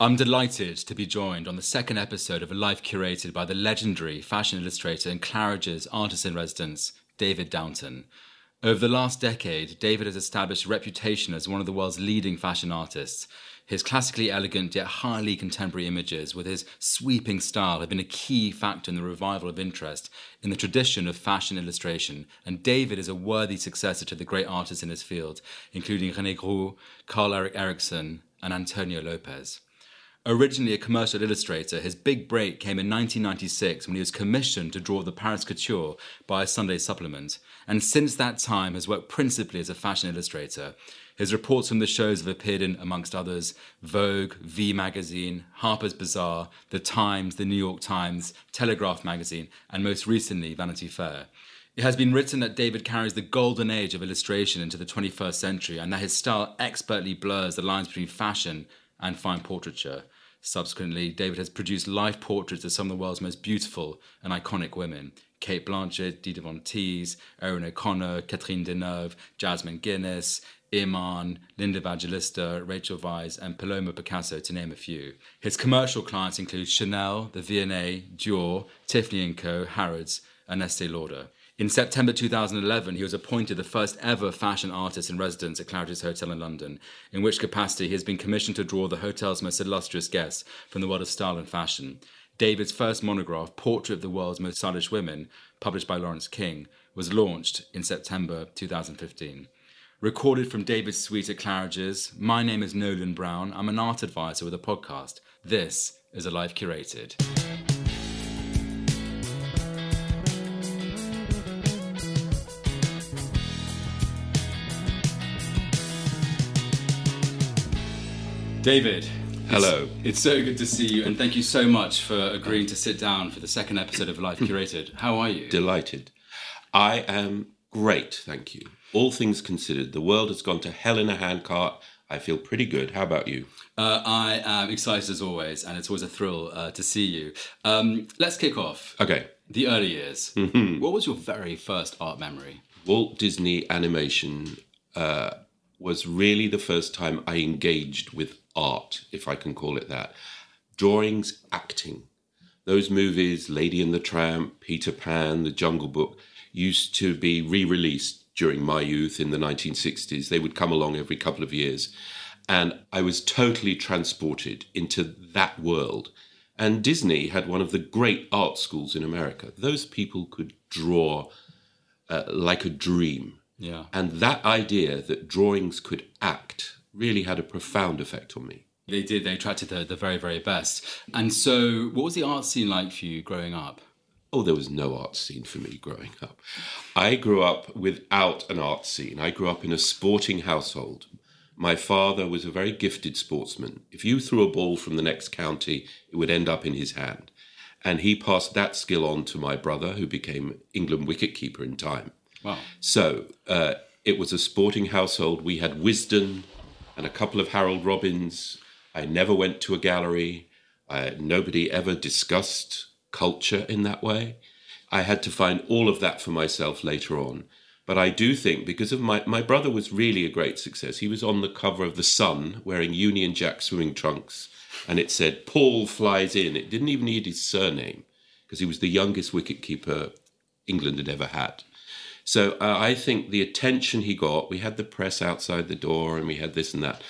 I'm delighted to be joined on the second episode of a life curated by the legendary fashion illustrator and Claridge's artist in residence, David Downton. Over the last decade, David has established a reputation as one of the world's leading fashion artists. His classically elegant yet highly contemporary images, with his sweeping style, have been a key factor in the revival of interest in the tradition of fashion illustration. And David is a worthy successor to the great artists in his field, including René Gruau, Carl Eric Erickson, and Antonio Lopez. Originally a commercial illustrator, his big break came in 1996 when he was commissioned to draw the Paris Couture by a Sunday supplement, and since that time has worked principally as a fashion illustrator. His reports from the shows have appeared in, amongst others, Vogue, V Magazine, Harper's Bazaar, The Times, The New York Times, Telegraph Magazine, and most recently, Vanity Fair. It has been written that David carries the golden age of illustration into the 21st century and that his style expertly blurs the lines between fashion and fine portraiture. Subsequently, David has produced life portraits of some of the world's most beautiful and iconic women Cate Blanchett, Dita Von Teese, Erin O'Connor, Catherine Deneuve, Jasmine Guinness, Iman, Linda Evangelista, Rachel Weisz, and Paloma Picasso, to name a few. His commercial clients include Chanel, the V&A, Dior, Tiffany & Co., Harrods, and Estee Lauder. In September 2011, he was appointed the first ever fashion artist in residence at Claridge's Hotel in London, in which capacity he has been commissioned to draw the hotel's most illustrious guests from the world of style and fashion. David's first monograph, Portrait of the World's Most Stylish Women, published by Laurence King, was launched in September 2015. Recorded from David's suite at Claridge's, my name is Nolan Brown. I'm an art advisor with a podcast. This is A Life Curated. David. Hello. It's, it's, so good to see you, and thank you so much for agreeing to sit down for the second episode of Life Curated. How are you? Delighted. I am great, thank you. All things considered, the world has gone to hell in a handcart. I feel pretty good. How about you? Uh, I am excited as always, and it's always a thrill uh, to see you. Um, let's kick off. Okay. The early years. Mm-hmm. What was your very first art memory? Walt Disney Animation uh, was really the first time I engaged with art, if I can call it that. Drawings, acting. Those movies, Lady and the Tramp, Peter Pan, The Jungle Book, used to be re released during my youth in the 1960s. They would come along every couple of years. And I was totally transported into that world. And Disney had one of the great art schools in America. Those people could draw uh, like a dream. Yeah. And that idea that drawings could act really had a profound effect on me. They did. They attracted the, the very, very best. And so, what was the art scene like for you growing up? Oh, there was no art scene for me growing up. I grew up without an art scene. I grew up in a sporting household. My father was a very gifted sportsman. If you threw a ball from the next county, it would end up in his hand. And he passed that skill on to my brother, who became England wicketkeeper in time. Wow. So uh, it was a sporting household. We had Wisden and a couple of Harold Robbins. I never went to a gallery. I, nobody ever discussed culture in that way. I had to find all of that for myself later on. But I do think because of my my brother was really a great success. He was on the cover of the Sun wearing Union Jack swimming trunks, and it said Paul flies in. It didn't even need his surname because he was the youngest wicketkeeper England had ever had. So uh, I think the attention he got, we had the press outside the door and we had this and that.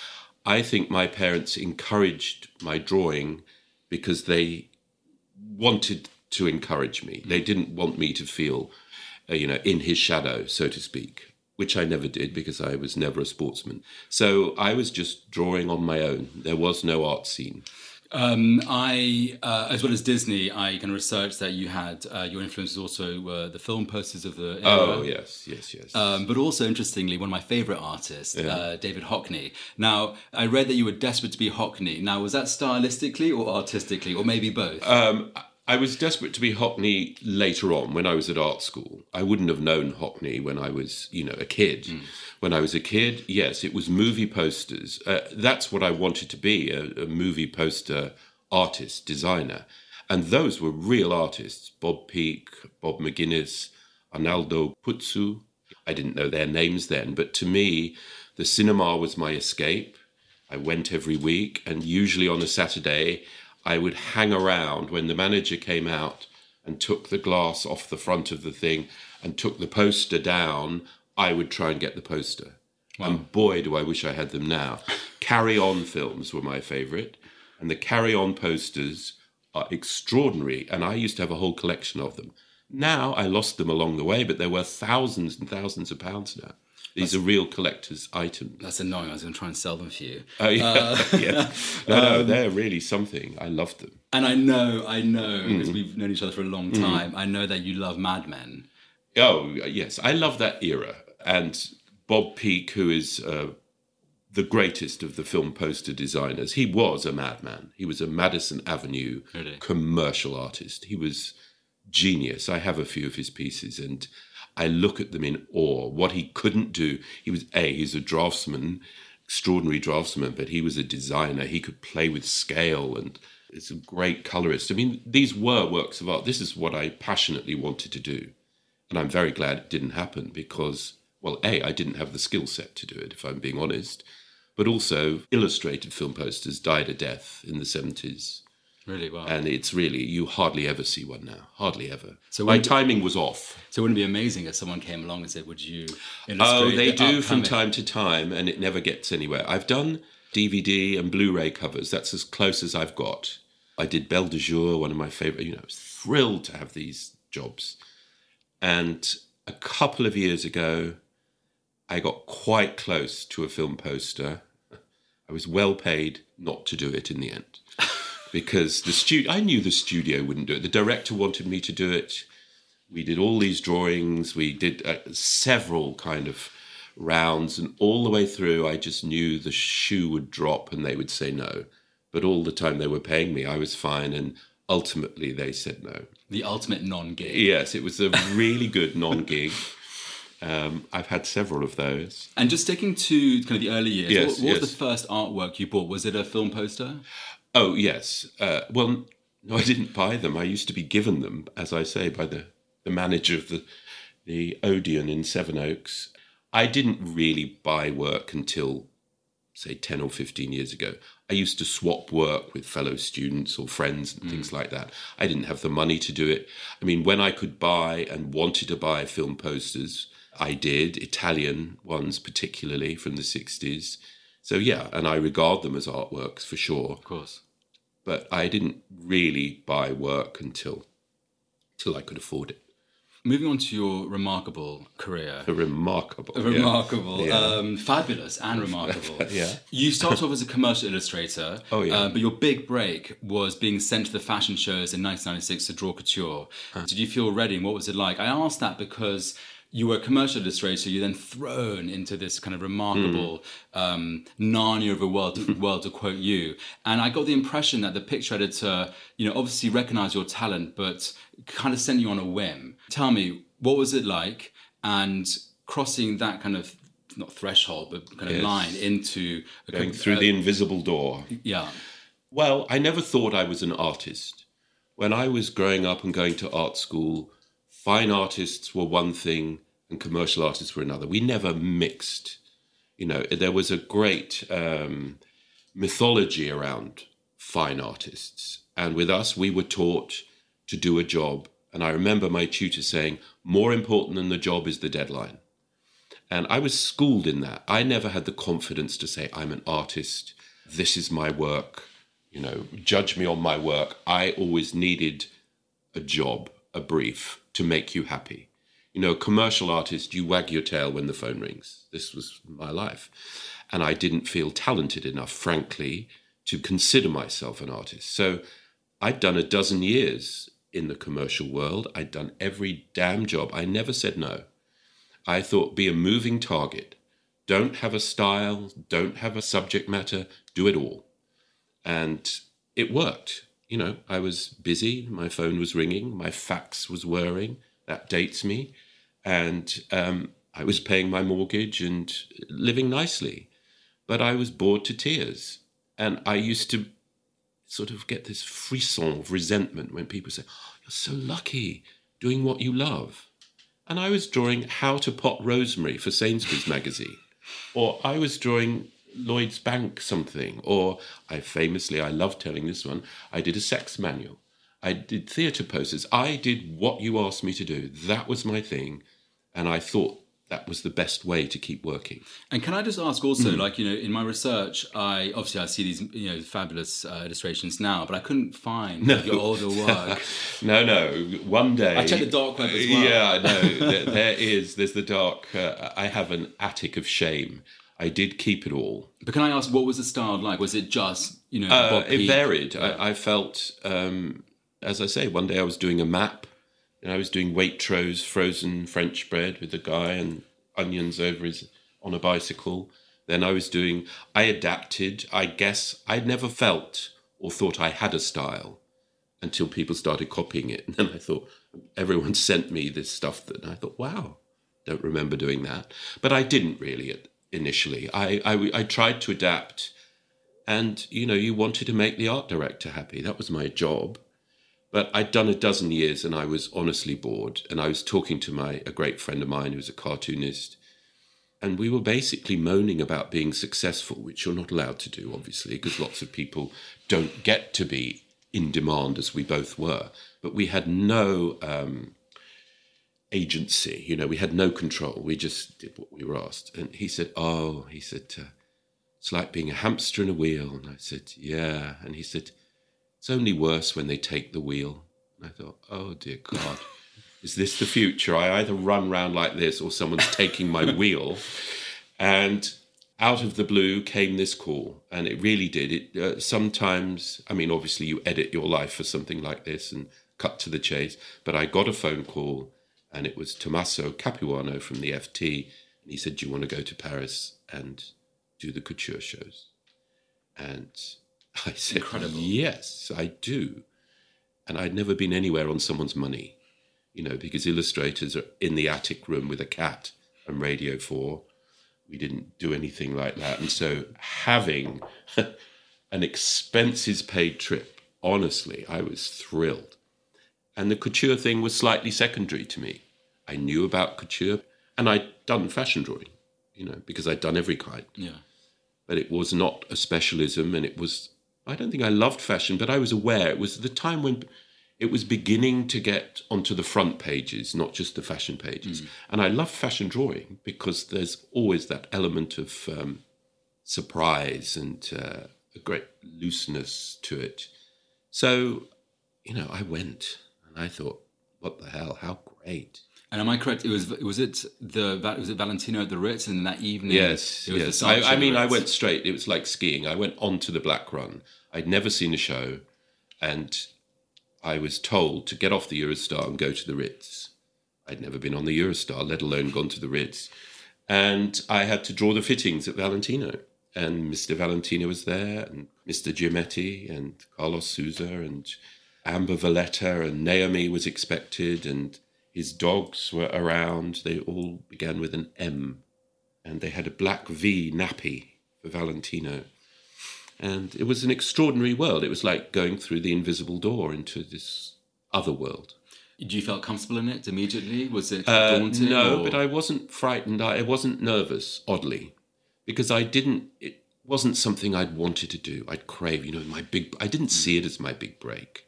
I think my parents encouraged my drawing because they wanted to encourage me. They didn't want me to feel, uh, you know, in his shadow, so to speak, which I never did because I was never a sportsman. So I was just drawing on my own. There was no art scene. Um, I, uh, as well as Disney, I can research that you had uh, your influences also were the film posters of the. Era. Oh yes, yes, yes. Um, but also interestingly, one of my favorite artists, yeah. uh, David Hockney. Now, I read that you were desperate to be Hockney. Now, was that stylistically or artistically, or maybe both? Um, I was desperate to be Hockney later on when I was at art school. I wouldn't have known Hockney when I was, you know, a kid. Mm. When I was a kid, yes, it was movie posters. Uh, that's what I wanted to be a, a, movie poster artist, designer. And those were real artists Bob Peak, Bob McGinnis, Arnaldo Putzu. I didn't know their names then, but to me, the cinema was my escape. I went every week, and usually on a Saturday, I would hang around when the manager came out and took the glass off the front of the thing and took the poster down. I would try and get the poster. And boy, do I wish I had them now. Carry On films were my favorite, and the Carry On posters are extraordinary. And I used to have a whole collection of them. Now I lost them along the way, but they're worth thousands and thousands of pounds now. These are real collector's items. That's annoying. I was going to try and sell them for you. Oh yeah, uh, yeah. No, no, um, they're really something. I love them. And I know, I know, mm. because we've known each other for a long mm. time. I know that you love Mad Men. Oh yes, I love that era. And Bob Peak, who is uh, the greatest of the film poster designers, he was a madman. He was a Madison Avenue Really? commercial artist. He was genius. I have a few of his pieces, and I look at them in awe. What he couldn't do, he was a he's a draftsman, extraordinary draftsman, but he was a designer. He could play with scale and. It's a great colorist. I mean, these were works of art. This is what I passionately wanted to do. And I'm very glad it didn't happen because, well, A, I didn't have the skill set to do it, if I'm being honest. But also, illustrated film posters died a death in the 70s. Really well. And it's really, you hardly ever see one now. Hardly ever. So my timing was off. so wouldn't it be amazing if someone came along and said, "Would you Oh, they the do from time to time, and it never gets anywhere. I've done DVD and Blu-ray covers. That's as close as I've got. I did Belle de Jour, one of my favorite. You know, I was thrilled to have these jobs. And a couple of years ago, I got quite close to a film poster. I was well paid not to do it in the end because the studio. I knew the studio wouldn't do it. The director wanted me to do it. We did all these drawings. We did uh, several kind of rounds, and all the way through, I just knew the shoe would drop and they would say no. But all the time they were paying me, I was fine, and ultimately they said no. the ultimate non-gig. Yes, it was a really good non-gig. Um, I've had several of those. And just sticking to kind of the early years, Yes, what, what was the first artwork you bought? Was it a film poster? Oh yes. Uh, well, no, I didn't buy them. I used to be given them, as I say, by the, the manager of the the Odeon in Sevenoaks. I didn't really buy work until say ten or fifteen years ago. I used to swap work with fellow students or friends and things like that. I didn't have the money to do it. I mean, when I could buy and wanted to buy film posters, I did Italian ones, particularly from the sixties. So yeah, and I regard them as artworks for sure Of course. But I didn't really buy work until till I could afford it. Moving on to your remarkable career. A remarkable, yeah. Remarkable, Yeah. um, fabulous, and remarkable. Yeah. You started off as a commercial illustrator. Oh, yeah. uh, but your big break was being sent to the fashion shows in 1996 to draw couture. Did you feel ready? And what was it like? I asked that because you were a commercial illustrator. You're then thrown into this kind of remarkable Hmm. um, Narnia of a world, world, to quote you. And I got the impression that the picture editor, you know, obviously recognized your talent, but kind of sent you on a whim. Tell me, what was it like? And crossing that kind of not threshold, but kind of Yes. line into a Going through uh, the invisible door. yeah. Well, I never thought I was an artist. When I was growing up and going to art school, fine artists were one thing and commercial artists were another. We never mixed. You know, there was a great um, mythology around fine artists. And with us, we were taught to do a job. And I remember my tutor saying, more important than the job is the deadline. And I was schooled in that. I never had the confidence to say, I'm an artist. This is my work. You know, judge me on my work. I always needed a job, a brief to make you happy. You know, commercial artist, you wag your tail when the phone rings. This was my life. And I didn't feel talented enough, frankly, to consider myself an artist. So I'd done a dozen years in the commercial world. I'd done every damn job. I never said no. I thought be a moving target. Don't have a style, don't have a subject matter, do it all. And it worked. You know, I was busy, my phone was ringing, my fax was whirring. That dates me. And um, I was paying my mortgage and living nicely. But I was bored to tears. And I used to sort of get this frisson of resentment when people say, oh, You're so lucky doing what you love. And I was drawing how to pot rosemary for Sainsbury's magazine. Or I was drawing Lloyd's Bank something. Or I famously, I love telling this one, I did a sex manual. I did theatre posters. I did what you asked me to do. That was my thing. And I thought that was the best way to keep working. And can I just ask also, mm. like you know, in my research, I obviously I see these you know fabulous uh, illustrations now, but I couldn't find no. your older work. no, no. One day I checked the dark web as well. Yeah, no, there, there is. There's the dark. Uh, I have an attic of shame. I did keep it all. But can I ask, what was the style like? Was it just you know? Uh, it varied. I, I, felt, um, as I say, one day I was doing a map and I was doing Waitrose frozen French bread with a guy and onions over his on a bicycle. Then I was doing. I adapted. I guess I never felt or thought I had a style until people started copying it, and then I thought everyone sent me this stuff that I thought, wow, don't remember doing that. But I didn't really initially. I, I, I tried to adapt, and you know, you wanted to make the art director happy. That was my job. But I'd done a dozen years and I was honestly bored. And I was talking to my a great friend of mine who's a cartoonist. And we were basically moaning about being successful, which you're not allowed to do, obviously, because lots of people don't get to be in demand as we both were. But we had no um, agency, you know, we had no control. We just did what we were asked. And he said, Oh, he said, uh, it's like being a hamster in a wheel. And I said, Yeah. And he said, it's only worse when they take the wheel. And I thought, oh dear God, is this the future? I either run round like this or someone's taking my wheel. And out of the blue came this call, and it really did. It uh, sometimes, I mean, obviously, you edit your life for something like this and cut to the chase. But I got a phone call, and it was Tommaso Capuano from the FT, and he said, "Do you want to go to Paris and do the couture shows?" And I said, Incredible. Yes, I do. And I'd never been anywhere on someone's money, you know, because illustrators are in the attic room with a cat and Radio 4. We didn't do anything like that. And so having an expenses paid trip, honestly, I was thrilled. And the couture thing was slightly secondary to me. I knew about couture and I'd done fashion drawing, you know, because I'd done every kind. Yeah. But it was not a specialism and it was I don't think I loved fashion, but I was aware it was the time when it was beginning to get onto the front pages, not just the fashion pages. Mm. And I love fashion drawing because there's always that element of um, surprise and uh, a great looseness to it. So, you know, I went and I thought, what the hell? How great! And am I correct? It was was it the was it Valentino at the Ritz and that evening? Yes, yes. I, I mean, I went straight. It was like skiing. I went onto the Black Run I'd never seen a show, and I was told to get off the Eurostar and go to the Ritz. I'd never been on the Eurostar, let alone gone to the Ritz. And I had to draw the fittings at Valentino. And Mr. Valentino was there, and Mr. Giammetti, and Carlos Souza, and Amber Valletta, and Naomi was expected, and his dogs were around. They all began with an M, and they had a black V nappy for Valentino. And it was an extraordinary world. It was like going through the invisible door into this other world. Did you feel comfortable in it immediately? Was it uh, daunting? No, or? but I wasn't frightened. I wasn't nervous, oddly, because I didn't. It wasn't something I'd wanted to do. I'd crave, you know, my big. I didn't see it as my big break.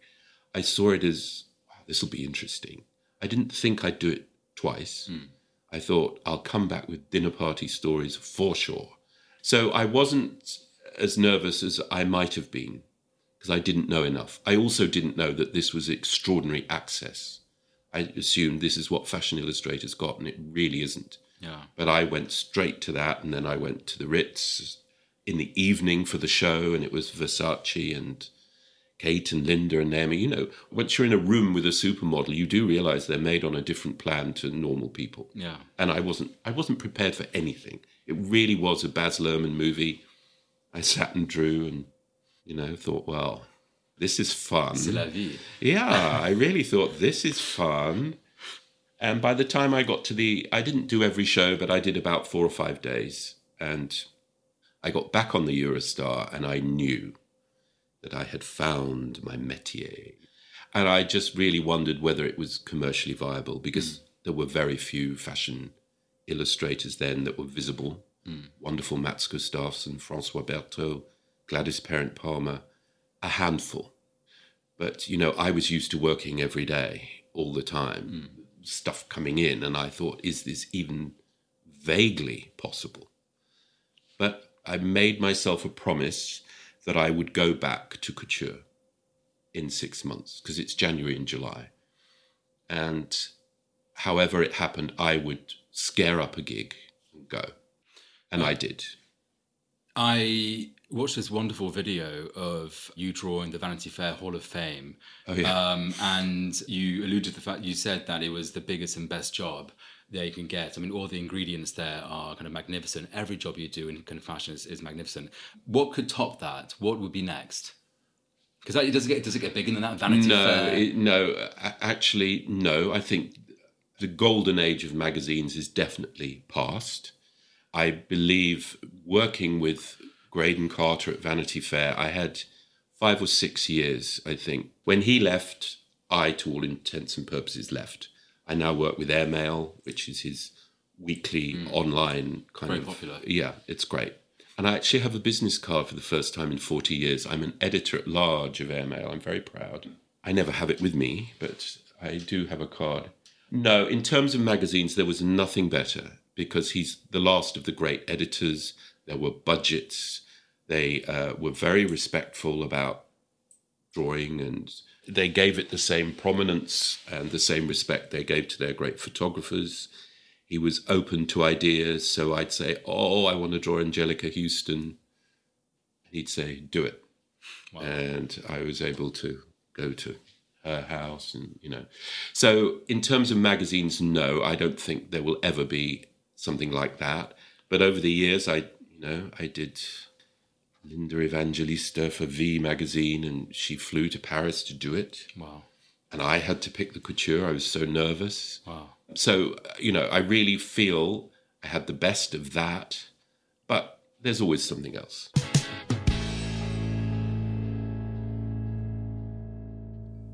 I saw it as wow, this will be interesting. I didn't think I'd do it twice. Mm. I thought I'll come back with dinner party stories for sure. So I wasn't as nervous as I might have been because I didn't know enough. I also didn't know that this was extraordinary access. I assumed this is what Fashion Illustrators got, and it really isn't. Yeah. But I went straight to that, and then I went to the Ritz in the evening for the show, and it was Versace and Kate and Linda and Naomi. You know, once you're in a room with a supermodel, you do realize they're made on a different plan to normal people. Yeah. And I wasn't, I wasn't prepared for anything. It really was a Baz Luhrmann movie I sat and drew and, you know, thought, well, this is fun. C'est la vie. yeah, I really thought this is fun. And by the time I got to the, I didn't do every show, but I did about four or five days. And I got back on the Eurostar and I knew that I had found my métier. And I just really wondered whether it was commercially viable because mm. there were very few fashion illustrators then that were visible wonderful Mats Gustafsson, François Berthoud, Gladys Perint Palmer, a handful. But, you know, I was used to working every day, all the time, stuff coming in, and I thought, is this even vaguely possible? But I made myself a promise that I would go back to couture in six months because it's January and July. And however it happened, I would scare up a gig and go. And I did. I watched this wonderful video of you drawing the Vanity Fair Hall of Fame. Oh, yeah. Um, and you alluded to the fact you said that it was the biggest and best job that you can get. I mean, all the ingredients there are kind of magnificent. Every job you do in kind of fashion is, is magnificent. What could top that? What would be next? Because it does it get does it get bigger than that? Vanity No, Fair. it, no, actually, no. I think the golden age of magazines is definitely past. I believe working with Graydon Carter at Vanity Fair, I had five or six years, I think. When he left, I, to all intents and purposes, left. I now work with Airmail, which is his weekly online kind Very of popular. Yeah, it's great. And I actually have a business card for the first time in 40 years. I'm an editor at large of Airmail. I'm very proud. I never have it with me, but I do have a card. No, in terms of magazines, there was nothing better because he's the last of the great editors. There were budgets. They uh, were very respectful about drawing and they gave it the same prominence and the same respect they gave to their great photographers. He was open to ideas. So I'd say, Oh, I want to draw Anjelica Huston. He'd say, Do it. And I was able to go to her house and, you know. So in terms of magazines, no, I don't think there will ever be something like that. But over the years, I, you know, I did Linda Evangelista for V magazine, and she flew to Paris to do it. wow. And I had to pick the couture. I was so nervous. Wow. So, you know, I really feel I had the best of that, but there's always something else.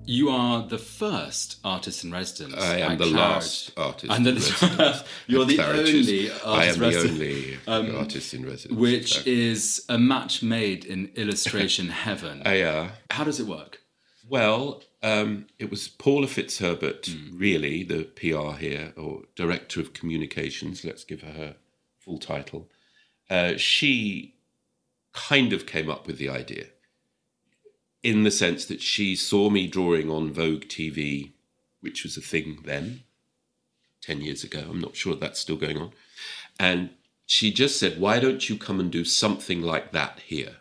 You are the first artist in residence. I am the Claridge. last artist. And in the, residence you're the Claridge's. only I artist am the resident, only artist in residence. which So- is a match made in illustration heaven. I, uh, How does it work? Well, um, it was Paula Fitzherbert, Hmm. really, the PR here, or Director of Communications. Let's give her her full title. Uh, she kind of came up with the idea in the sense that she saw me drawing on Vogue TV, which was a thing then, 10 years ago. I'm not sure that's still going on. And she just said, Why don't you come and do something like that here?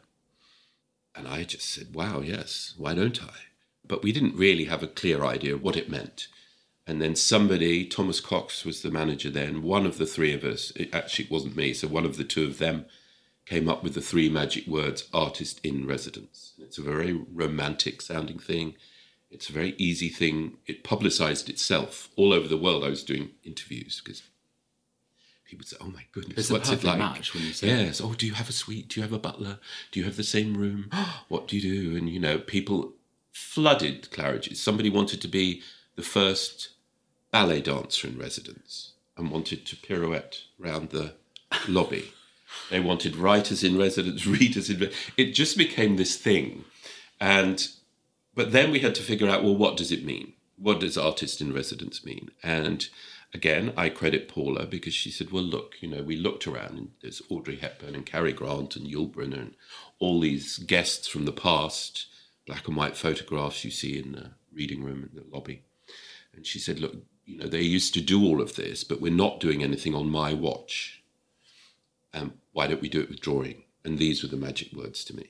And I just said, wow, yes, why don't I? But we didn't really have a clear idea of what it meant. And then somebody, Thomas Kochs was the manager then, one of the three of us, actually it wasn't me, so one of the two of them came up with the three magic words artist in residence. It's a very romantic sounding thing. It's a very easy thing. It publicized itself all over the world. I was doing interviews because people would say, "Oh my goodness, It's what's it like?" match when you say yes. Oh, do you have a suite? Do you have a butler? Do you have the same room? what do you do? And you know, people flooded Claridge's. Somebody wanted to be the first ballet dancer in residence and wanted to pirouette round the lobby. They wanted writers in residence, readers in. It just became this thing, and but then we had to figure out well, what does it mean? What does artist in residence mean? And again, I credit Paula because she said, well, look, you know, we looked around and there's Audrey Hepburn and Cary Grant and Yul Brynner and all these guests from the past, black and white photographs you see in the reading room in the lobby. And she said, look, you know, they used to do all of this, but we're not doing anything on my watch. Um, why don't we do it with drawing? And these were the magic words to me.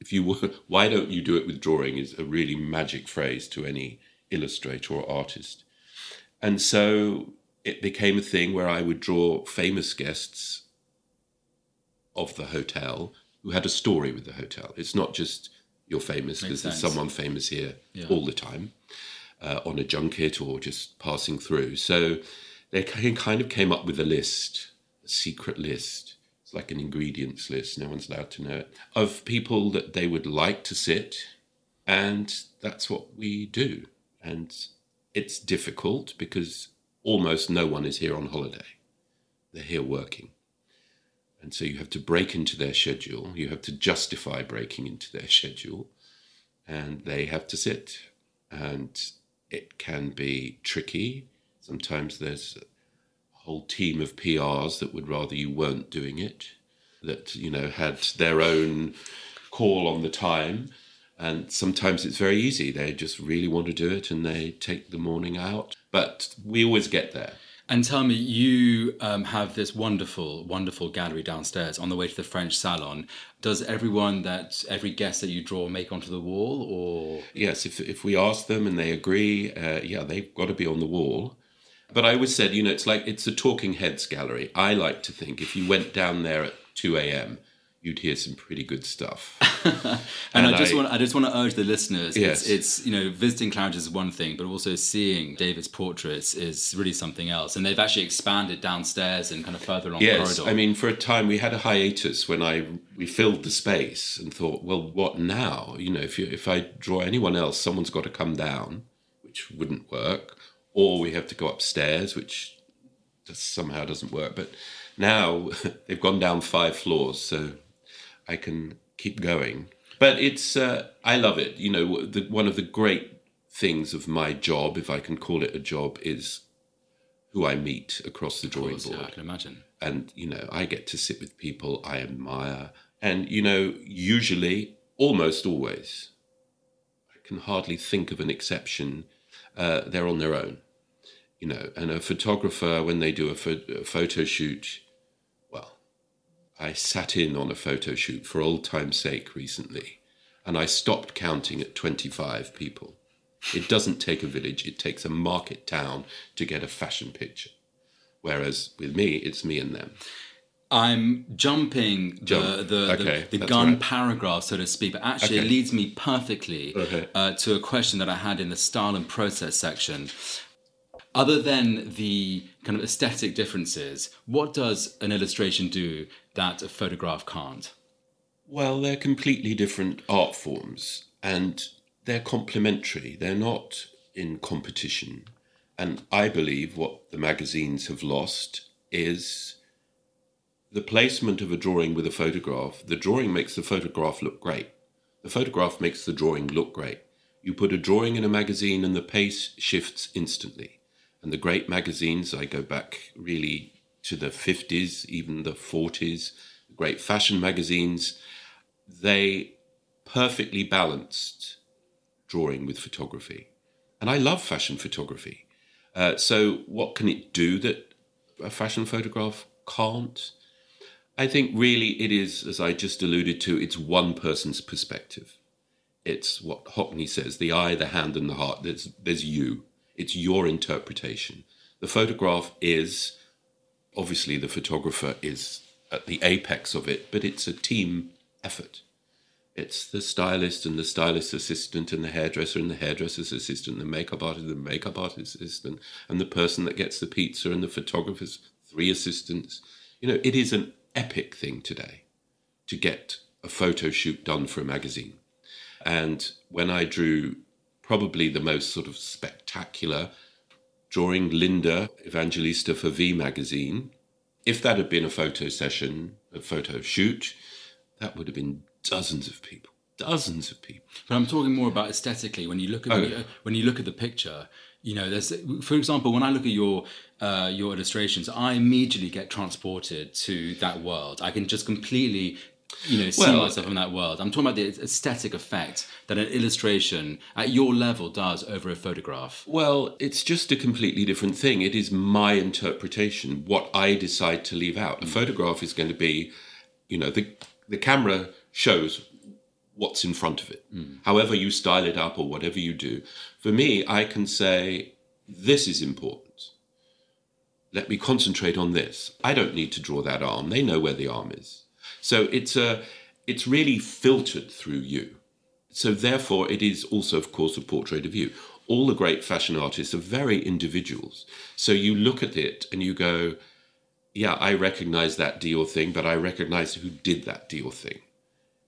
If you were, why don't you do it with drawing is a really magic phrase to any illustrator or artist. And so it became a thing where I would draw famous guests of the hotel who had a story with the hotel. It's not just you're famous because there's someone famous here Yeah. all the time uh, on a junket or just passing through. So they kind of came up with a list, a secret list. It's like an ingredients list, no one's allowed to know it, of people that they would like to sit. And that's what we do. And it's difficult because almost no one is here on holiday. They're here working. And so you have to break into their schedule. You have to justify breaking into their schedule. And they have to sit. And it can be tricky. Sometimes there's whole team of PRs that would rather you weren't doing it, that, you know, had their own call on the time. And sometimes it's very easy. They just really want to do it and they take the morning out. But we always get there. And tell me, you um, have this wonderful, wonderful gallery downstairs on the way to the French Salon. Does everyone that, every guest that you draw make onto the wall or? Yes, if, if we ask them and they agree, uh, yeah, they've got to be on the wall. But I always said, you know, it's like, it's a talking heads gallery. I like to think if you went down there at 2 a.m., you'd hear some pretty good stuff. and, and, I just I, want I just want to urge the listeners. Yes. It's, it's you know visiting Claridge's is one thing, but also seeing David's portraits is really something else. And they've actually expanded downstairs and kind of further along yes, the corridor. I mean, for a time we had a hiatus when I we filled the space and thought, well, what now? You know, if you if I draw anyone else, someone's got to come down, which wouldn't work, or we have to go upstairs, which just somehow doesn't work. But now they've gone down five floors, so I can keep going. But it's uh, I love it. You know, the, one of the great things of my job, if I can call it a job, is who I meet across the drawing course, board. Yeah, I can imagine. And you know, I get to sit with people I admire, and you know, usually, almost always, I can hardly think of an exception. Uh, they're on their own, you know. And a photographer, when they do a, pho- a photo shoot, well, I sat in on a photo shoot for old time's sake recently, and I stopped counting at 25 people. It doesn't take a village, it takes a market town to get a fashion picture. Whereas with me, it's me and them. I'm jumping the Jump. the, Okay, the, the gun right. paragraph, so to speak, but actually Okay. it leads me perfectly Okay. uh, to a question that I had in the style and process section. Other than the kind of aesthetic differences, what does an illustration do that a photograph can't? Well, they're completely different art forms and they're complementary. They're not in competition. And I believe what the magazines have lost is the placement of a drawing with a photograph. The drawing makes the photograph look great. The photograph makes the drawing look great. You put a drawing in a magazine and the pace shifts instantly. And the great magazines, I go back really to the 50s, even the 40s, great fashion magazines, they perfectly balanced drawing with photography. And I love fashion photography. Uh, so, what can it do that a fashion photograph can't? I think really it is, as I just alluded to, it's one person's perspective. It's what Hockney says the eye, the hand, and the heart. There's, there's you. It's your interpretation. The photograph is obviously the photographer is at the apex of it, but it's a team effort. It's the stylist and the stylist assistant and the hairdresser and the hairdresser's assistant, the makeup artist and the makeup artist assistant, and the person that gets the pizza and the photographer's three assistants. You know, it is an epic thing today to get a photo shoot done for a magazine. And when I drew probably the most sort of spectacular drawing Linda Evangelista for V magazine. If that had been a photo session, a photo shoot, that would have been dozens of people, dozens of people. But I'm talking more about aesthetically. When you look at Oh. the, when you look at the picture, you know, there's for example, when I look at your uh, your illustrations, I immediately get transported to that world. I can just completely, you know, see Well- myself in that world. I'm talking about the aesthetic effect that an illustration at your level does over a photograph. Well, it's just a completely different thing. It is my interpretation, what I decide to leave out. A photograph is going to be, you know, the the camera shows what's in front of it. Hmm. However you style it up or whatever you do. For me, I can say this is important. Let me concentrate on this. I don't need to draw that arm. They know where the arm is. So it's a it's really filtered through you. So therefore, it is also, of course, a portrait of you. All the great fashion artists are very individuals. So you look at it and you go, yeah, I recognize that Dior thing, but I recognize who did that Dior thing.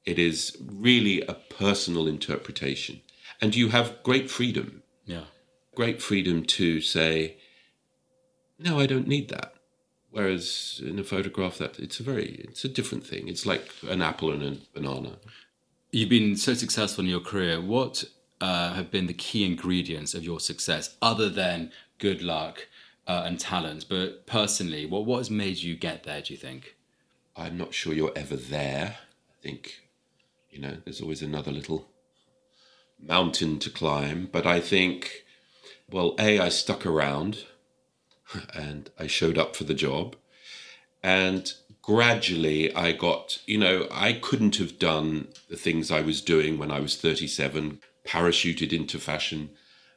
It is really a personal interpretation. And you have great freedom, Yeah. great freedom to say, no, I don't need that. Whereas in a photograph, that it's a very it's a different thing. It's like an apple and a banana. You've been so successful in your career. What uh, have been the key ingredients of your success, other than good luck uh, and talent? But personally, what what has made you get there? Do you think? I'm not sure you're ever there. I think, you know, there's always another little mountain to climb. But I think, well, A, I stuck around and I showed up for the job. And gradually I got, you know, I couldn't have done the things I was doing when I was 37, parachuted into fashion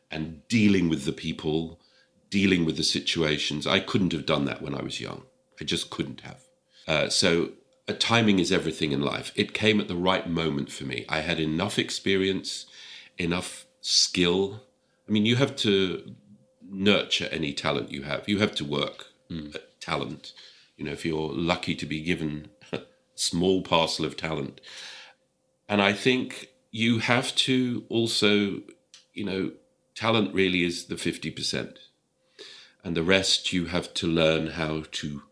and dealing with the people, dealing with the situations. I couldn't have done that when I was young. I just couldn't have. Uh, so timing is everything in life. It came at the right moment for me. I had enough experience, enough skill. I mean, you have to nurture any talent you have. You have to work mm. at talent. You know, if you're lucky to be given a small parcel of talent. And I think you have to also, you know, talent really is the 50%. And the rest you have to learn how to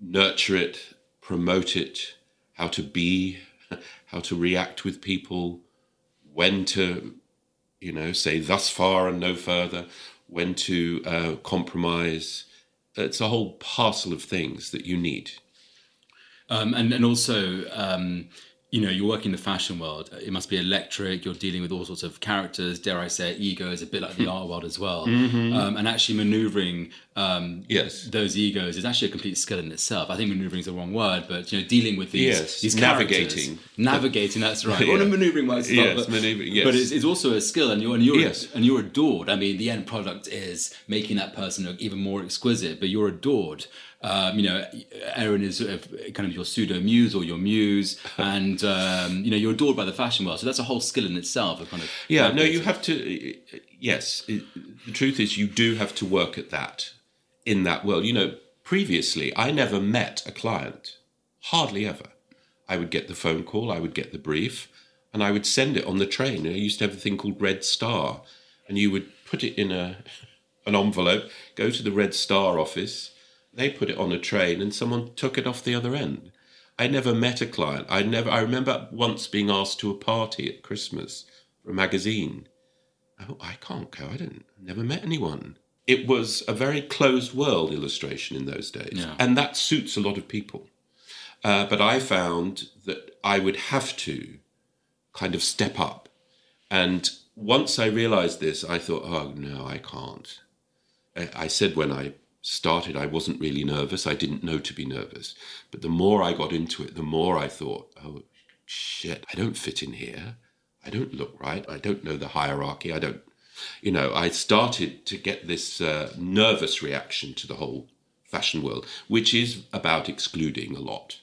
nurture it, promote it, how to be, how to react with people, when to, you know, say thus far and no further, when to uh, compromise. It's a whole parcel of things that you need. Um, and and also um, you know, you're working in the fashion world. It must be electric. You're dealing with all sorts of characters. Dare I say, egos, a bit like the art world as well. Mm-hmm. Um, and actually manoeuvring um, yes. those egos is actually a complete skill in itself. I think manoeuvring is the wrong word, but you know, dealing with these, yes. these navigating, navigating. That's right. yeah. Well, manoeuvring works yes, but, maneuvering, yes. but it's, it's, also a skill, and you're and you're yes. and you're adored. I mean, the end product is making that person look even more exquisite, but you're adored um, you know, Erin is sort of kind of your pseudo muse or your muse, and um, you know, you're adored by the fashion world. So that's a whole skill in itself. Of kind of yeah, no, you have to. Yes, it, the truth is, you do have to work at that in that world. You know, previously, I never met a client, hardly ever. I would get the phone call, I would get the brief, and I would send it on the train. I used to have a thing called Red Star, and you would put it in a an envelope, go to the Red Star office they put it on a train and someone took it off the other end. I never met a client. I never. I remember once being asked to a party at Christmas for a magazine. Oh, I can't go. I didn't. Never met anyone. It was a very closed world illustration in those days, yeah. and that suits a lot of people. Uh, but I found that I would have to kind of step up, and once I realised this, I thought, oh no, I can't. I, I said when I started, I wasn't really nervous. I didn't know to be nervous. But the more I got into it, the more I thought, oh, shit, I don't fit in here. I don't look right. I don't know the hierarchy. I don't, you know, I started to get this uh, nervous reaction to the whole fashion world, which is about excluding a lot.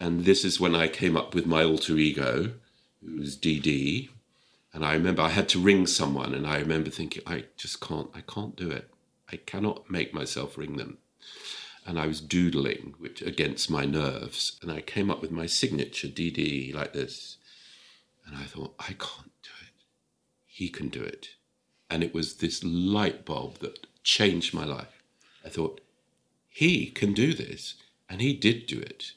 And this is when I came up with my alter ego, who's DD. And I remember I had to ring someone, and I remember thinking, I just can't, I can't do it. I cannot make myself ring them. And I was doodling, which against my nerves, and I came up with my signature DD like this. And I thought, I can't do it. He can do it. And it was this light bulb that changed my life. I thought, he can do this. And he did do it.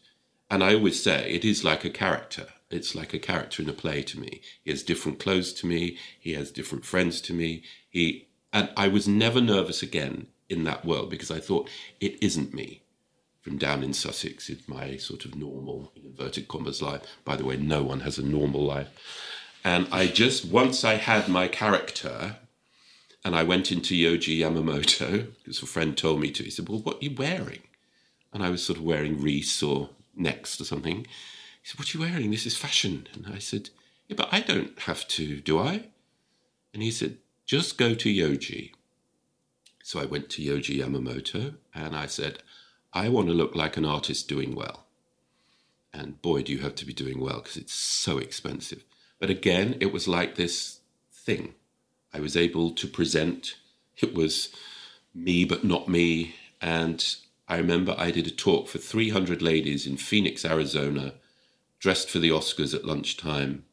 And I always say it is like a character. It's like a character in a play to me. He has different clothes to me. He has different friends to me. He and I was never nervous again in that world because I thought it isn't me from down in Sussex. It's my sort of normal, inverted commas life. By the way, no one has a normal life. And I just, once I had my character, and I went into Yohji Yamamoto, because a friend told me to, he said, Well, what are you wearing? And I was sort of wearing Reiss or Next or something. He said, What are you wearing? This is fashion. And I said, Yeah, but I don't have to, do I? And he said, just go to Yohji. So I went to Yohji Yamamoto and I said, I want to look like an artist doing well. And boy, do you have to be doing well because it's so expensive. But again, it was like this thing. I was able to present, it was me, but not me. And I remember I did a talk for 300 ladies in Phoenix, Arizona, dressed for the Oscars at lunchtime.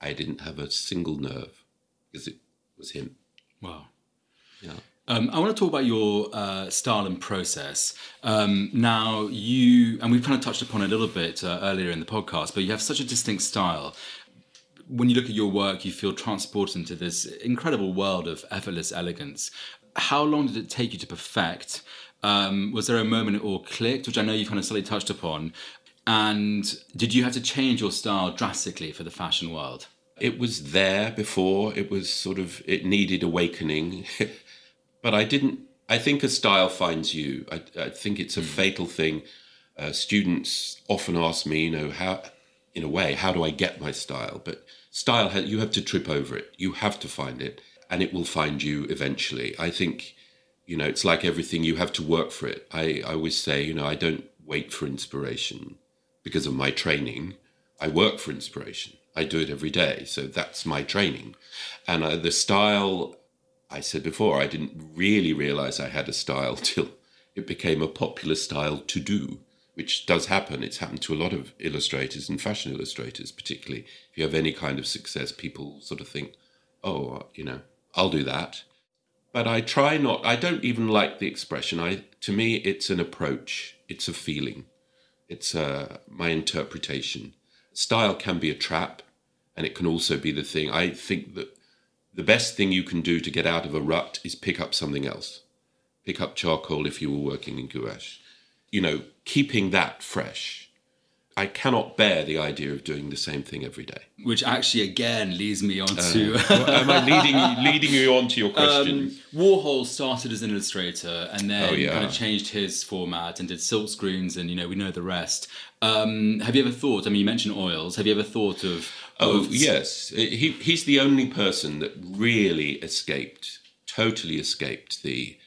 I didn't have a single nerve because it was him. Wow. Yeah. Um, I want to talk about your uh, style and process. Um, now, you, and we've kind of touched upon it a little bit uh, earlier in the podcast, but you have such a distinct style. When you look at your work, you feel transported into this incredible world of effortless elegance. How long did it take you to perfect? Um, was there a moment it all clicked, which I know you've kind of slightly touched upon? And did you have to change your style drastically for the fashion world? It was there before. It was sort of, it needed awakening. but I didn't. I think a style finds you. I, I think it's a mm. fatal thing. Uh, students often ask me, you know, how, in a way, how do I get my style? But style, you have to trip over it. You have to find it, and it will find you eventually. I think, you know, it's like everything. You have to work for it. I, I always say, you know, I don't wait for inspiration because of my training. I work for inspiration. I do it every day. So that's my training. And uh, the style I said before, I didn't really realize I had a style till it became a popular style to do, which does happen. It's happened to a lot of illustrators and fashion illustrators, particularly. If you have any kind of success, people sort of think, oh, you know, I'll do that. But I try not, I don't even like the expression. I, to me, it's an approach, it's a feeling, it's uh, my interpretation. Style can be a trap, and it can also be the thing. I think that the best thing you can do to get out of a rut is pick up something else. Pick up charcoal if you were working in gouache. You know, keeping that fresh. I cannot bear the idea of doing the same thing every day. Which actually, again, leads me on to. Uh, am I leading leading you on to your question? Um, Warhol started as an illustrator and then oh, yeah. kind of changed his format and did silk screens, and you know we know the rest. Um, have you ever thought? I mean, you mentioned oils. Have you ever thought of? Oh of... yes, he he's the only person that really escaped, totally escaped the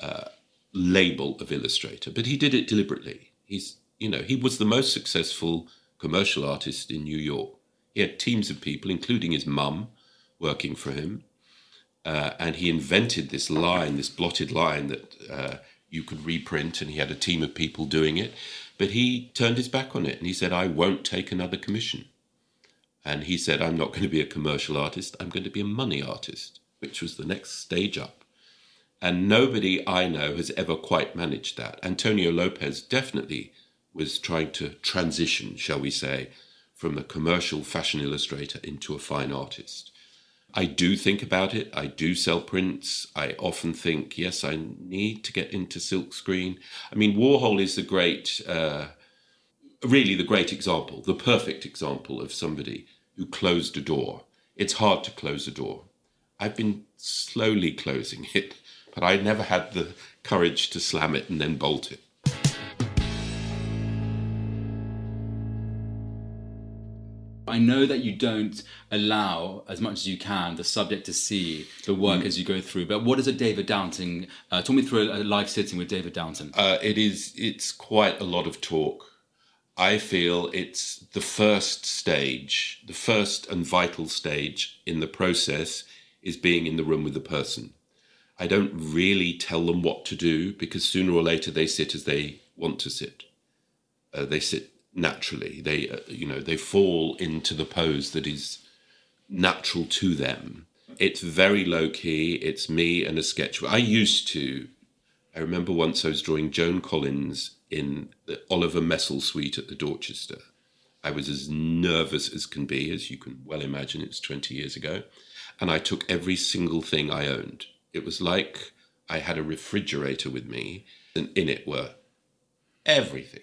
uh, label of illustrator, but he did it deliberately. He's you know he was the most successful commercial artist in New York. He had teams of people, including his mum, working for him, uh, and he invented this line, this blotted line that uh, you could reprint, and he had a team of people doing it but he turned his back on it and he said, I won't take another commission. And he said, I'm not going to be a commercial artist, I'm going to be a money artist, which was the next stage up. And nobody I know has ever quite managed that. Antonio Lopez definitely was trying to transition, shall we say, from a commercial fashion illustrator into a fine artist. I do think about it. I do sell prints. I often think, yes, I need to get into silkscreen. I mean, Warhol is the great, uh, really the great example, the perfect example of somebody who closed a door. It's hard to close a door. I've been slowly closing it, but I never had the courage to slam it and then bolt it. I know that you don't allow as much as you can the subject to see the work mm. as you go through. But what is a David Downton? Uh, talk me through a, a live sitting with David Downton. Uh, it is. It's quite a lot of talk. I feel it's the first stage, the first and vital stage in the process is being in the room with the person. I don't really tell them what to do because sooner or later they sit as they want to sit. Uh, they sit naturally. They, uh, you know, they fall into the pose that is natural to them. It's very low key. It's me and a sketch. I used to. I remember once I was drawing Joan Collins in the Oliver Messel suite at the Dorchester. I was as nervous as can be, as you can well imagine. It's 20 years ago. And I took every single thing I owned. It was like I had a refrigerator with me, and in it were everything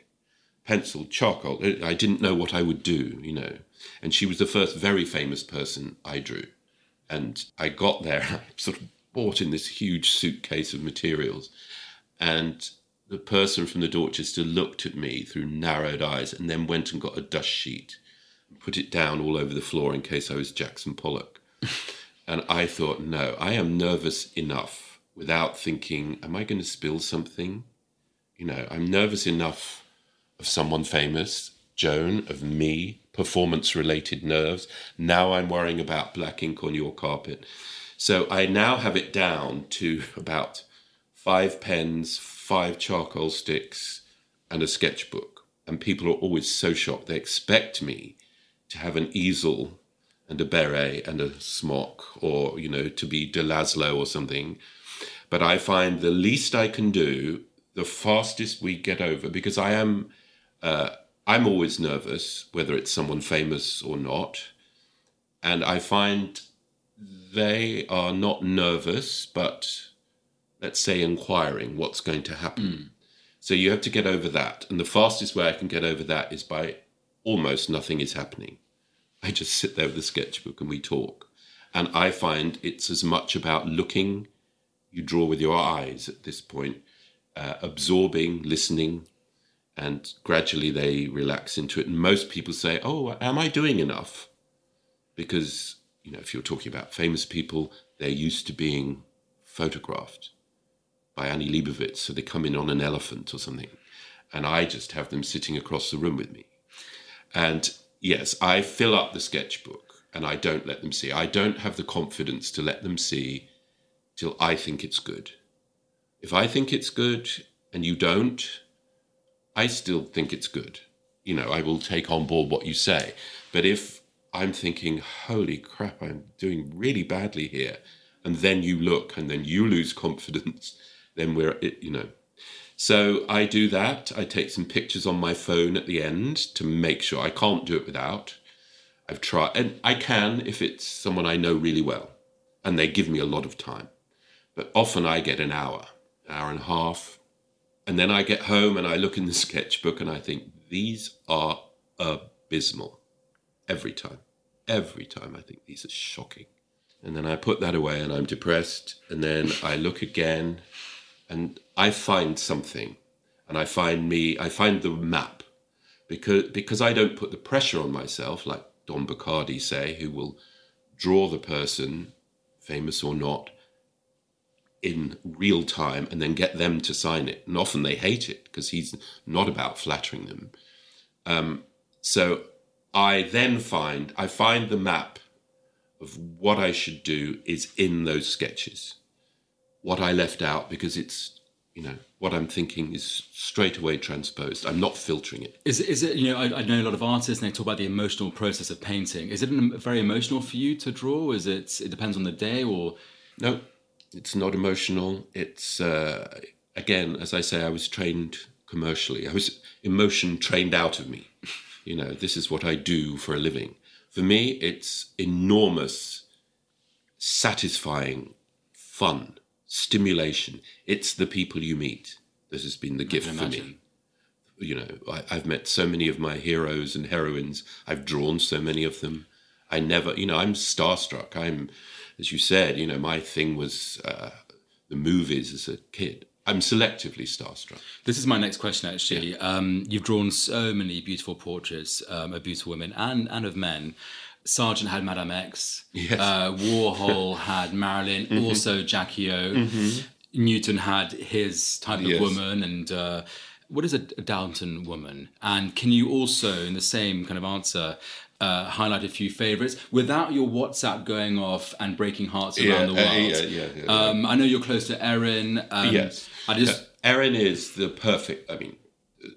pencil, charcoal. I didn't know what I would do, you know. And she was the first very famous person I drew. And I got there, I sort of bought in this huge suitcase of materials. And the person from the Dorchester looked at me through narrowed eyes and then went and got a dust sheet and put it down all over the floor in case I was Jackson Pollock. and I thought, no, I am nervous enough without thinking, am I going to spill something? You know, I'm nervous enough of someone famous, Joan, of me, performance related nerves. Now I'm worrying about black ink on your carpet. So I now have it down to about five pens, five charcoal sticks, and a sketchbook. And people are always so shocked. They expect me to have an easel and a beret and a smock, or, you know, to be de Laszlo or something. But I find the least I can do, the fastest we get over, because I am, uh, I'm always nervous, whether it's someone famous or not. And I find they are not nervous, but let's say inquiring what's going to happen. Mm. So you have to get over that. And the fastest way I can get over that is by almost nothing is happening. I just sit there with a sketchbook and we talk. And I find it's as much about looking, you draw with your eyes at this point, uh, absorbing, listening, and gradually they relax into it. And most people say, Oh, am I doing enough? Because, you know, if you're talking about famous people, they're used to being photographed by Annie Leibovitz. So they come in on an elephant or something. And I just have them sitting across the room with me. And yes, I fill up the sketchbook and I don't let them see. I don't have the confidence to let them see till I think it's good. If I think it's good and you don't, I still think it's good. You know, I will take on board what you say. But if I'm thinking, holy crap, I'm doing really badly here, and then you look and then you lose confidence, then we're, you know. So I do that. I take some pictures on my phone at the end to make sure I can't do it without. I've tried, and I can if it's someone I know really well, and they give me a lot of time. But often I get an hour, hour and a half, and then I get home and I look in the sketchbook and I think these are abysmal every time. Every time I think these are shocking. And then I put that away and I'm depressed. And then I look again and I find something. And I find me, I find the map because, because I don't put the pressure on myself like Don Bachardy say, who will draw the person, famous or not, in real time and then get them to sign it. And often they hate it because he's not about flattering them. Um, so I then find, I find the map of what I should do is in those sketches. What I left out because it's you know what I'm thinking is straight away transposed. I'm not filtering it. Is is it you know I, I, know a lot of artists and they talk about the emotional process of painting. Is it very emotional for you to draw? Is it it depends on the day or no? It's not emotional. It's uh, again as I say I was trained commercially. I was emotion trained out of me. You know this is what I do for a living. For me, it's enormous, satisfying, fun stimulation. It's the people you meet that has been the gift for me. You know, I, have met so many of my heroes and heroines. I've drawn so many of them. I never, you know, I'm starstruck. I'm, as you said, you know, my thing was uh, the movies as a kid. I'm selectively starstruck. This is my next question, actually. Yeah. Um, you've drawn so many beautiful portraits um, of beautiful women and, and of men. Sargent had Madame X. Yes. Uh, Warhol had Marilyn. Mm-hmm. Also Jackie O. Mm-hmm. Newton had his type of woman, and uh, what is a, a, Downton woman? And can you also, in the same kind of answer, uh, highlight a few favorites without your WhatsApp going off and breaking hearts around yeah, the world? Uh, yeah, yeah, um, I know you're close to Erin. Um, yes. I just Erin is the perfect. I mean,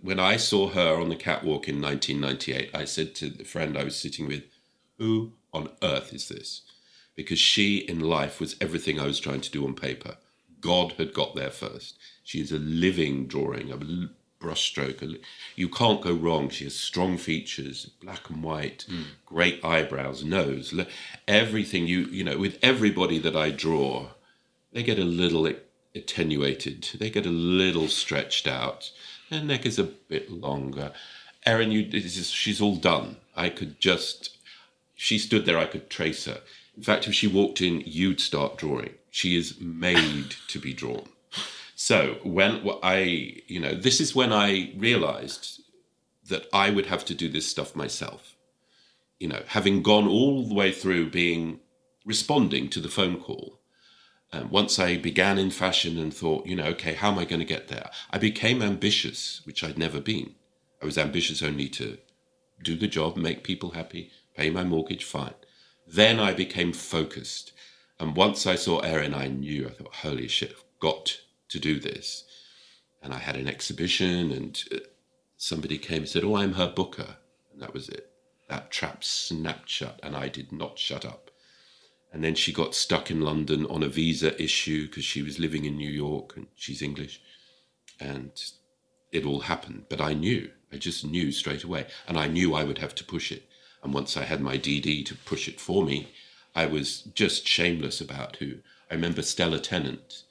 when I saw her on the catwalk in 1998, I said to the friend I was sitting with, who on earth is this? Because she in life was everything I was trying to do on paper. God had got there first. She is a living drawing, of a brushstroke. You can't go wrong. She has strong features, black and white, mm. great eyebrows, nose, everything. You you know, with everybody that I draw, they get a little attenuated. They get a little stretched out. Their neck is a bit longer. Erin, you, she's all done. I could just she stood there, I could trace her. In fact, if she walked in, you'd start drawing. She is made to be drawn. So when I, you know, this is when I realized that I would have to do this stuff myself. You know, having gone all the way through being responding to the phone call. Um, once I began in fashion and thought, you know, okay, how am I going to get there? I became ambitious, which I'd never been. I was ambitious only to do the job, make people happy, pay my mortgage, fine. Then I became focused. And once I saw Erin, I knew, I thought, holy shit, I've got to do this. And I had an exhibition, and uh, somebody came and said, Oh, I'm her booker. And that was it. That trap snapped shut, and I did not shut up. And then she got stuck in London on a visa issue because she was living in New York and she's English. And it all happened. But I knew, I just knew straight away. And I knew I would have to push it. And once I had my DD to push it for me, I was just shameless about who. I remember Stella Tennant,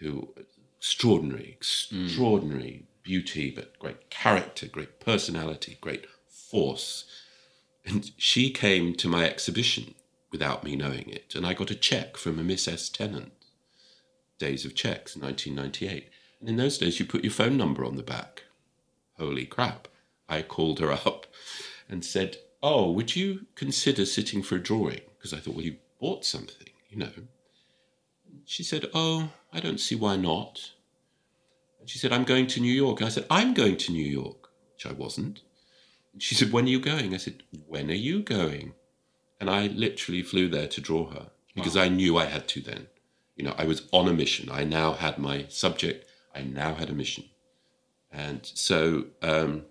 who extraordinary, extraordinary mm. beauty, but great character, great personality, great force. And she came to my exhibition without me knowing it. And I got a check from a Miss S. Tennant, Days of Checks, 1998. And in those days, you put your phone number on the back. Holy crap. I called her up and said, Oh, would you consider sitting for a drawing? Because I thought, well, you bought something, you know. She said, Oh, I don't see why not. And she said, I'm going to New York. And I said, I'm going to New York, which I wasn't. And she said, When are you going? I said, When are you going? And I literally flew there to draw her because wow. I knew I had to then. You know, I was on a mission. I now had my subject, I now had a mission. And so um,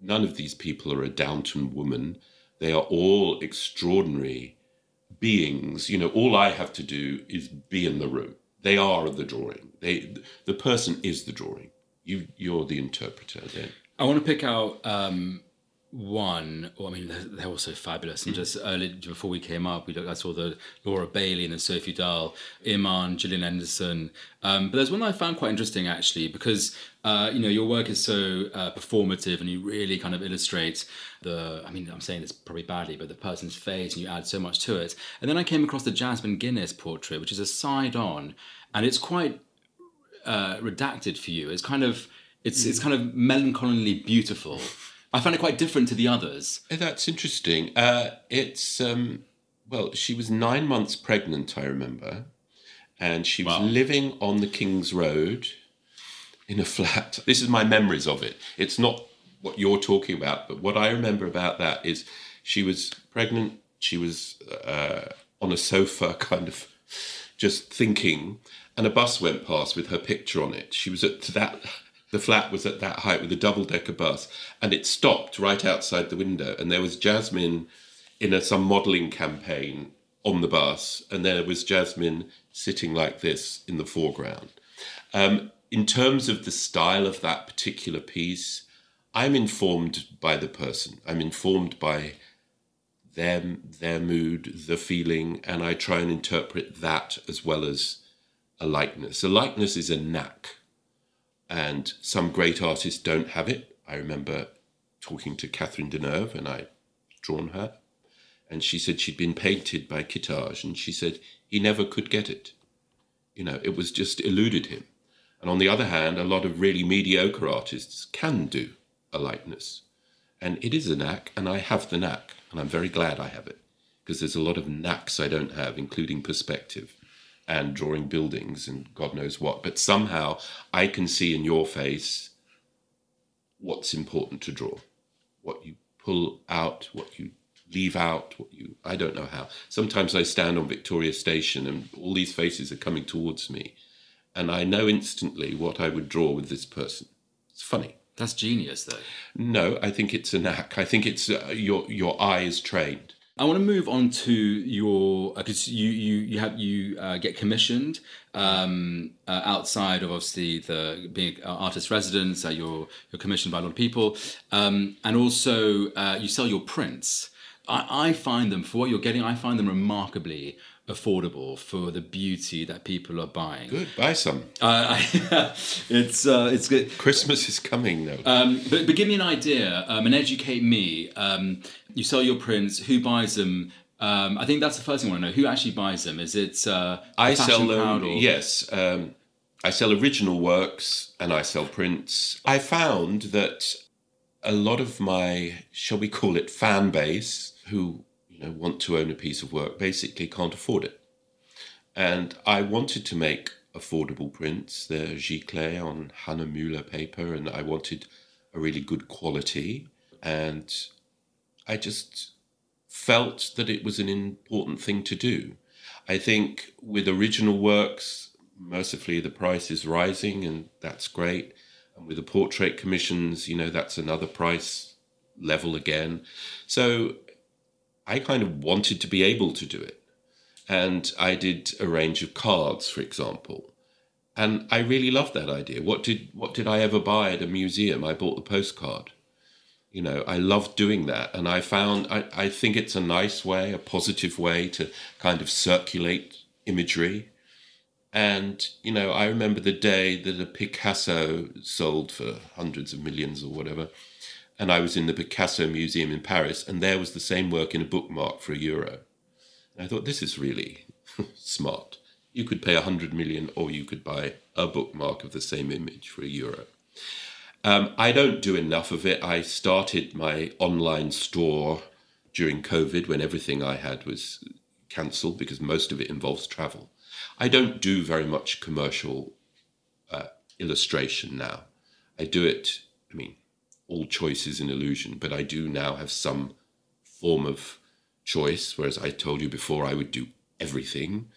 none of these people are a Downton woman. They are all extraordinary beings. You know, all I have to do is be in the room. They are the drawing. They, the person is the drawing. You, you're the interpreter then. I want to pick out um, one, well, I mean, they're, they're also fabulous. And just early before we came up, we looked, I saw the Laura Bailey and the Sophie Dahl, Iman, Gillian Anderson. Um, but there's one that I found quite interesting actually, because uh, you know your work is so uh, performative and you really kind of illustrate the. I mean, I'm saying this probably badly, but the person's face, and you add so much to it. And then I came across the Jasmine Guinness portrait, which is a side on, and it's quite uh, redacted for you. It's kind of it's it's kind of melancholy beautiful. I found it quite different to the others. Oh, that's interesting. Uh, it's um, well, she was nine months pregnant, I remember, and she was wow. living on the King's Road in a flat. This is my memories of it. It's not what you're talking about, but what I remember about that is she was pregnant. She was uh, on a sofa, kind of just thinking, and a bus went past with her picture on it. She was at that the flat was at that height with a double decker bus, and it stopped right outside the window. And there was Jasmine in a, some modelling campaign on the bus, and there was Jasmine sitting like this in the foreground. Um, in terms of the style of that particular piece, I'm informed by the person. I'm informed by them, their mood, the feeling, and I try and interpret that as well as a likeness. A likeness is a knack and some great artists don't have it. I remember talking to Catherine Deneuve, and I'd drawn her, and she said she'd been painted by Kitaj, and she said he never could get it. You know, it was just eluded him. And on the other hand, a lot of really mediocre artists can do a likeness. And it is a knack, and I have the knack, and I'm very glad I have it, because there's a lot of knacks I don't have, including perspective and drawing buildings and God knows what. But somehow I can see in your face what's important to draw, what you pull out, what you leave out, what you, I don't know how. Sometimes I stand on Victoria Station and all these faces are coming towards me. And I know instantly what I would draw with this person. It's funny. That's genius, though. No, I think it's a knack. I think it's uh, your your eye is trained. I want to move on to your because uh, you you you have you uh, get commissioned um, uh, outside of obviously the being artist residence. Uh, you're you're commissioned by a lot of people, um, and also uh, you sell your prints. I, I find them for what you're getting. I find them remarkably affordable for the beauty that people are buying. Good, buy some. Uh, it's uh, it's good. Christmas is coming though. Um, but, but give me an idea um, and educate me. Um, you sell your prints. Who buys them? Um, I think that's the first thing I want to know. Who actually buys them? Is it uh, I sell them? Or... Yes, um, I sell original works and I sell prints. I found that a lot of my, shall we call it, fan base, who know, want to own a piece of work basically can't afford it. And I wanted to make affordable prints. They're Giclée on Hahnemühle paper, and I wanted a really good quality. And I just felt that it was an important thing to do. I think with original works, mercifully the price is rising, and that's great. And with the portrait commissions, you know, that's another price level again. So I kind of wanted to be able to do it. and I did a range of cards, for example. And I really loved that idea. What did what did I ever buy at a museum? I bought the postcard. You know, I loved doing that, and I found I, I think it's a nice way, a positive way to kind of circulate imagery. And you know, I remember the day that a Picasso sold for hundreds of millions or whatever, and I was in the Picasso Museum in Paris, and there was the same work in a bookmark for a euro. And I thought this is really smart. You could pay a hundred million, or you could buy a bookmark of the same image for a euro. Um, I don't do enough of it. I started my online store during COVID when everything I had was cancelled because most of it involves travel. I don't do very much commercial uh, illustration now. I do it, I mean, all choice is an illusion, but I do now have some form of choice, whereas I told you before I would do everything.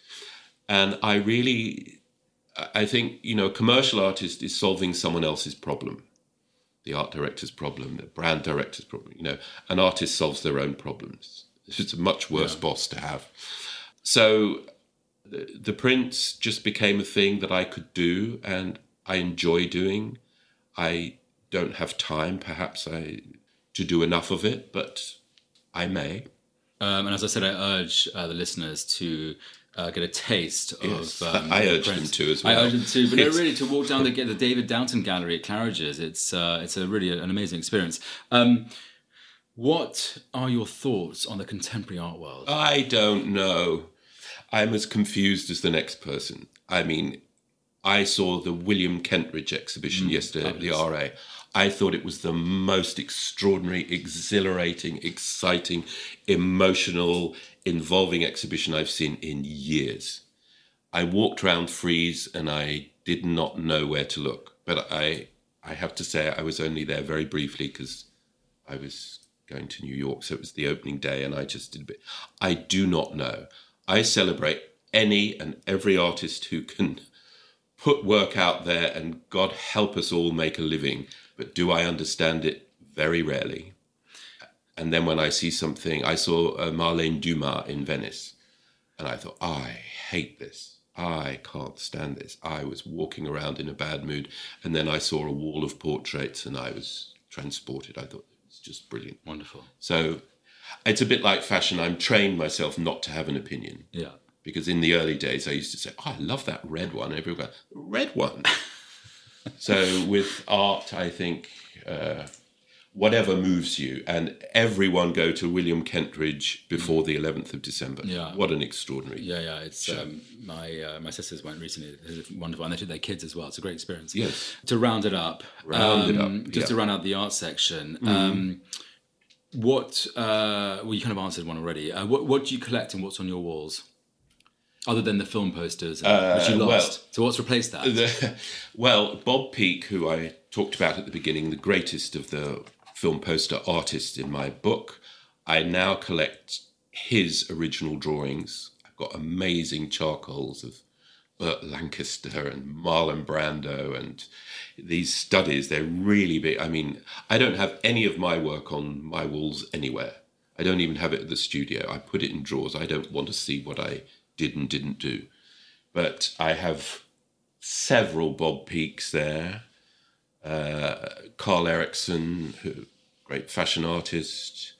And I really, I think, you know, a commercial artist is solving someone else's problem. The art director's problem, the brand director's problem. You know, an artist solves their own problems. It's a much worse yeah. boss to have. So the, the prints just became a thing that I could do and I enjoy doing. I don't have time, perhaps, I to do enough of it, but I may. Um, and as I said, I urge uh, the listeners to uh, get a taste yes, of. Um, I urge them to as well. I urge them to, but no, really to walk down the the David Downton Gallery at Claridge's. It's uh, it's a really an amazing experience. Um, what are your thoughts on the contemporary art world? I don't know. I'm as confused as the next person. I mean, I saw the William Kentridge exhibition mm, yesterday at the RA. I thought it was the most extraordinary, exhilarating, exciting, emotional, involving exhibition I've seen in years. I walked around Frieze and I did not know where to look, but I I have to say I was only there very briefly because I was going to New York, so it was the opening day, and I just did a bit. I do not know. I celebrate any and every artist who can put work out there, and God help us all make a living but do I understand it? Very rarely. And then when I see something, I saw uh, Marlene Dumas in Venice, and I thought, I hate this. I can't stand this. I was walking around in a bad mood, and then I saw a wall of portraits, and I was transported. I thought it's just brilliant, wonderful. So it's a bit like fashion. I'm trained myself not to have an opinion. Yeah. Because in the early days, I used to say, oh, I love that red one. Everyone, red one. So with art, I think uh, whatever moves you, and everyone go to William Kentridge before the 11th of December. Yeah, what an extraordinary. Yeah, yeah. It's um, my uh, my sisters went recently. It's wonderful, and they took their kids as well. It's a great experience. Yes. To round it up, round um, it up. Just yeah. to round out the art section. Mm. Um, what uh, well, you kind of answered one already. Uh, what what do you collect, and what's on your walls? Other than the film posters, uh, which you lost. Well, so what's replaced that? The, well, Bob Peak, who I talked about at the beginning, the greatest of the film poster artists in my book, I now collect his original drawings. I've got amazing charcoals of Burt Lancaster and Marlon Brando and these studies. They're really big. I mean, I don't have any of my work on my walls anywhere. I don't even have it at the studio. I put it in drawers. I don't want to see what I did and didn't do. But I have several Bob Peaks there. Uh, Carl Erickson, who great fashion artist,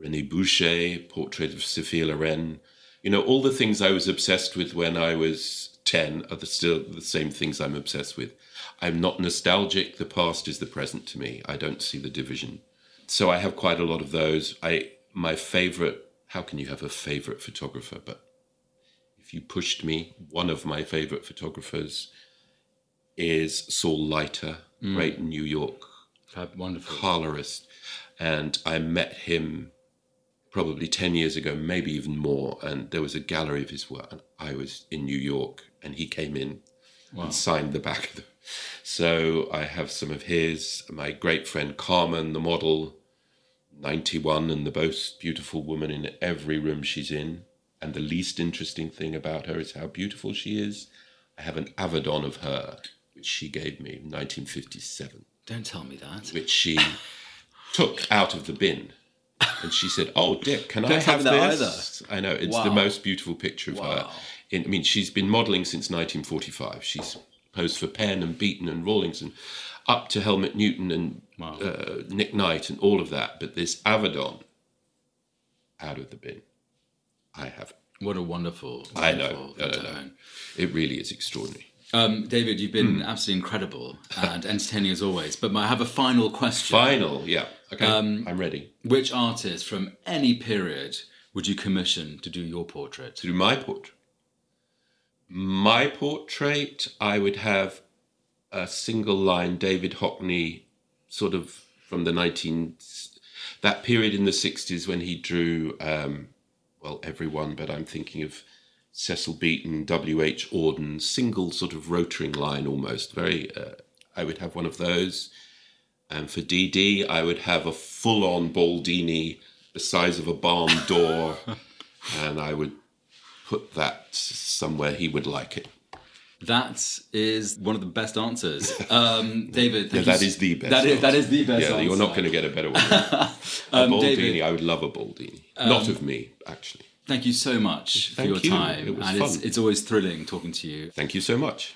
René Bouché, portrait of Sophia Loren. You know, all the things I was obsessed with when I was 10 are the, still the same things I'm obsessed with. I'm not nostalgic. The past is the present to me. I don't see the division. So I have quite a lot of those. I my favorite. How can you have a favorite photographer? But you pushed me, one of my favorite photographers is Saul Leiter, mm. great New York wonderful colorist. And I met him probably 10 years ago, maybe even more. And there was a gallery of his work. And I was in New York and he came in wow. and signed the back of the. So I have some of his. My great friend Carmen, the model, 91, and the most beautiful woman in every room she's in. And the least interesting thing about her is how beautiful she is. I have an Avedon of her, which she gave me in 1957. Don't tell me that. Which she took out of the bin And she said, "Oh, Dick, can I have this?" I know it's the most beautiful picture of her. In, I mean, she's been modelling since 1945. She's posed for Penn and Beaton and Rawlings and up to Helmut Newton and Wow. uh, Nick Knight and all of that. But this Avedon, out of the bin, I have. What a wonderful, I know. wonderful No, no, no. It really is extraordinary. Um, David, you've been Hmm. absolutely incredible and entertaining as always. But I have a final question. Final, yeah. Okay, Um, I'm ready. Which artist from any period would you commission to do your portrait? to do my portrait. My portrait, I would have a single line David Hockney, sort of from the 19, that period in the 60s when he drew, um, well, everyone, but I'm thinking of Cecil Beaton, W.H. Auden, single sort of rotring line almost. Very, uh, I would have one of those. And for DD, I would have a full on Boldini the size of a barn door, and I would put that somewhere he would like it. That is one of the best answers. Um, David, Yeah, thank that the best. That is, that is the best Yeah, answer. you're not going to get a better one. a Um, Boldini, David- Um, I would love a Boldini. not of me, actually. Thank you so much for your you. time. It was and it's, it's always thrilling talking to you. Thank you so much.